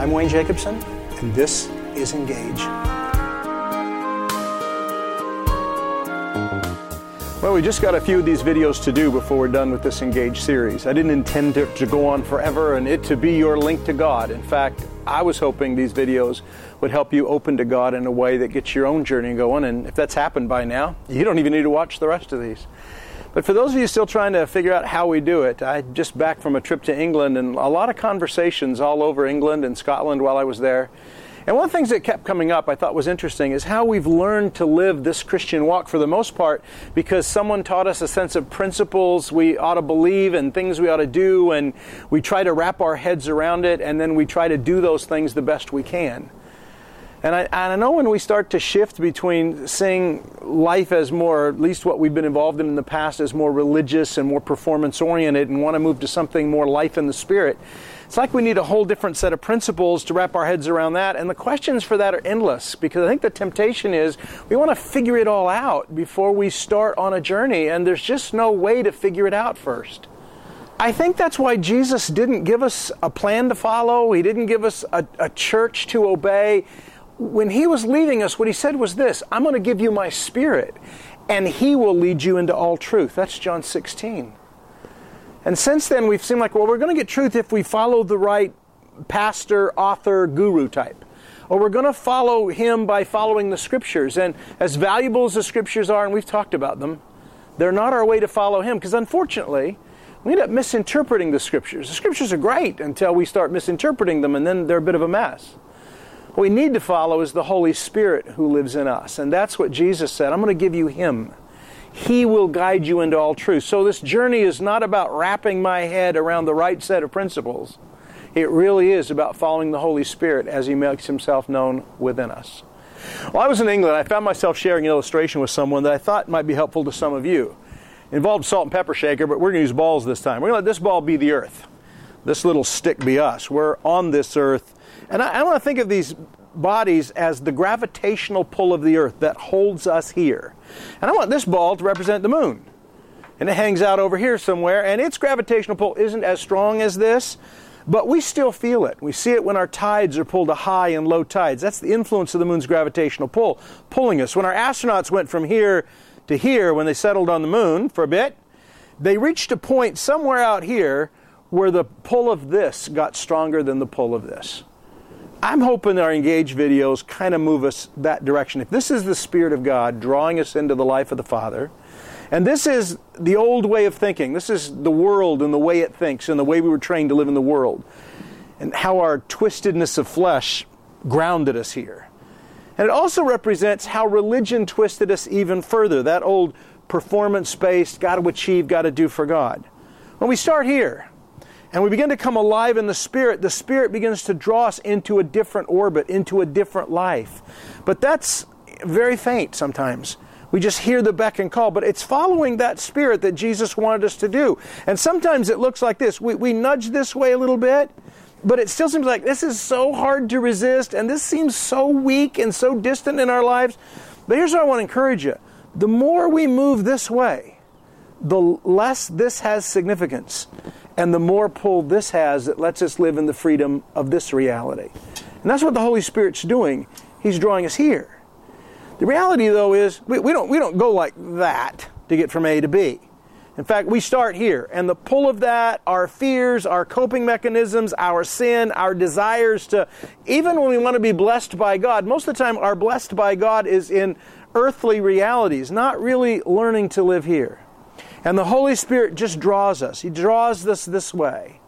I'm Wayne Jacobsen, and this is Engage. Well, we just got a few of these videos to do before we're done with this Engage series. I didn't intend it to go on forever and it to be your link to God. In fact, I was hoping these videos would help you open to God in a way that gets your own journey going. And if that's happened by now, you don't even need to watch the rest of these. But for those of you still trying to figure out how we do it, I just back from a trip to England and a lot of conversations all over England and Scotland while I was there. And one of the things that kept coming up I thought was interesting is how we've learned to live this Christian walk for the most part because someone taught us a sense of principles we ought to believe and things we ought to do, and we try to wrap our heads around it, and then we try to do those things the best we can. And I, and I, know when we start to shift between seeing life as more, at least what we've been involved in in the past, as more religious and more performance oriented, and want to move to something more life in the spirit, it's like we need a whole different set of principles to wrap our heads around that. And the questions for that are endless because I think the temptation is we want to figure it all out before we start on a journey, and there's just no way to figure it out first. I think that's why Jesus didn't give us a plan to follow. He didn't give us a, a church to obey when he was leaving us, what he said was this I'm going to give you my spirit, and he will lead you into all truth. That's John 16. And since then, we've seemed like, well, we're going to get truth if we follow the right pastor, author, guru type. Or we're going to follow him by following the scriptures. And as valuable as the scriptures are, and we've talked about them, they're not our way to follow him. Because unfortunately, we end up misinterpreting the scriptures. The scriptures are great until we start misinterpreting them, and then they're a bit of a mess. What we need to follow is the Holy Spirit who lives in us. And that's what Jesus said. I'm going to give you Him. He will guide you into all truth. So this journey is not about wrapping my head around the right set of principles. It really is about following the Holy Spirit as He makes Himself known within us. While I was in England, I found myself sharing an illustration with someone that I thought might be helpful to some of you. It involved salt and pepper shaker, but we're going to use balls this time. We're going to let this ball be the earth. This little stick be us. We're on this earth and I, I want to think of these bodies as the gravitational pull of the earth that holds us here. And I want this ball to represent the moon. And it hangs out over here somewhere, and its gravitational pull isn't as strong as this, but we still feel it. We see it when our tides are pulled to high and low tides. That's the influence of the moon's gravitational pull, pulling us. When our astronauts went from here to here when they settled on the moon for a bit, they reached a point somewhere out here where the pull of this got stronger than the pull of this. I'm hoping our engaged videos kind of move us that direction. If this is the Spirit of God drawing us into the life of the Father, and this is the old way of thinking, this is the world and the way it thinks and the way we were trained to live in the world, and how our twistedness of flesh grounded us here. And it also represents how religion twisted us even further, that old performance based, got to achieve, got to do for God. When we start here, and we begin to come alive in the Spirit, the Spirit begins to draw us into a different orbit, into a different life. But that's very faint sometimes. We just hear the beck and call, but it's following that Spirit that Jesus wanted us to do. And sometimes it looks like this we, we nudge this way a little bit, but it still seems like this is so hard to resist, and this seems so weak and so distant in our lives. But here's what I want to encourage you the more we move this way, the less this has significance and the more pull this has that lets us live in the freedom of this reality. And that's what the Holy Spirit's doing. He's drawing us here. The reality, though, is we, we, don't, we don't go like that to get from A to B. In fact, we start here, and the pull of that, our fears, our coping mechanisms, our sin, our desires to, even when we want to be blessed by God, most of the time our blessed by God is in earthly realities, not really learning to live here. And the Holy Spirit just draws us. He draws us this way.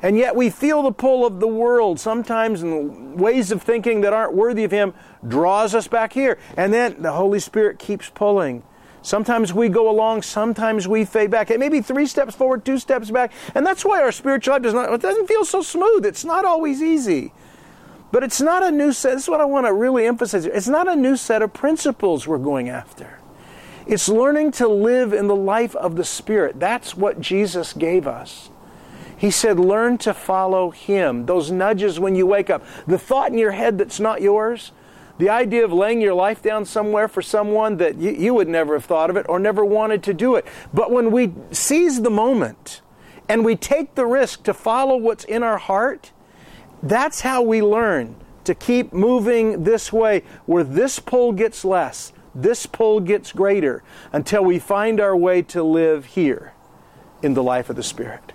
And yet we feel the pull of the world sometimes in ways of thinking that aren't worthy of Him draws us back here. And then the Holy Spirit keeps pulling. Sometimes we go along, sometimes we fade back. It may be three steps forward, two steps back. And that's why our spiritual life does not, it doesn't feel so smooth. It's not always easy. But it's not a new set, this is what I want to really emphasize. It's not a new set of principles we're going after. It's learning to live in the life of the Spirit. That's what Jesus gave us. He said, learn to follow Him. Those nudges when you wake up. The thought in your head that's not yours. The idea of laying your life down somewhere for someone that you, you would never have thought of it or never wanted to do it. But when we seize the moment and we take the risk to follow what's in our heart, That's how we learn to keep moving this way, where this pull gets less, this pull gets greater, until we find our way to live here in the life of the Spirit.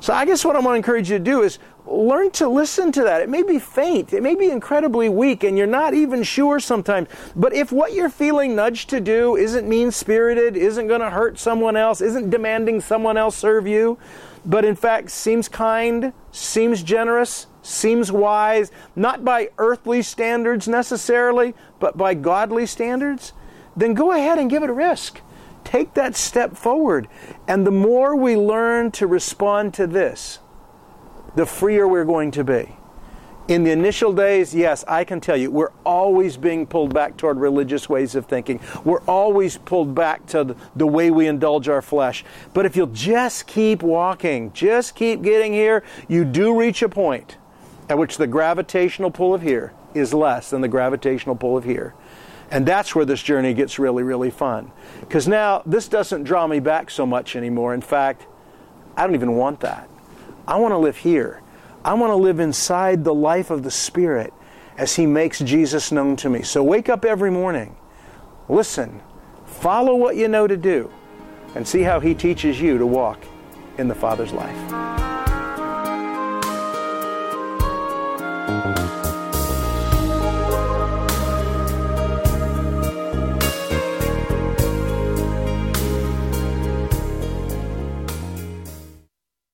So I guess what I want to encourage you to do is learn to listen to that. It may be faint, it may be incredibly weak, and you're not even sure sometimes. But if what you're feeling nudged to do isn't mean spirited, isn't going to hurt someone else, isn't demanding someone else serve you, but in fact seems kind, seems generous, seems wise, not by earthly standards necessarily, but by godly standards, then go ahead and give it a risk. Take that step forward. And the more we learn to respond to this, the freer we're going to be. In the initial days, yes, I can tell you, we're always being pulled back toward religious ways of thinking. We're always pulled back to the way we indulge our flesh. But if you'll just keep walking, just keep getting here, you do reach a point at which the gravitational pull of here is less than the gravitational pull of here. And that's where this journey gets really, really fun. Because now this doesn't draw me back so much anymore. In fact, I don't even want that. I want to live here. I want to live inside the life of the Spirit as He makes Jesus known to me. So wake up every morning, listen, follow what you know to do, and see how He teaches you to walk in the Father's life.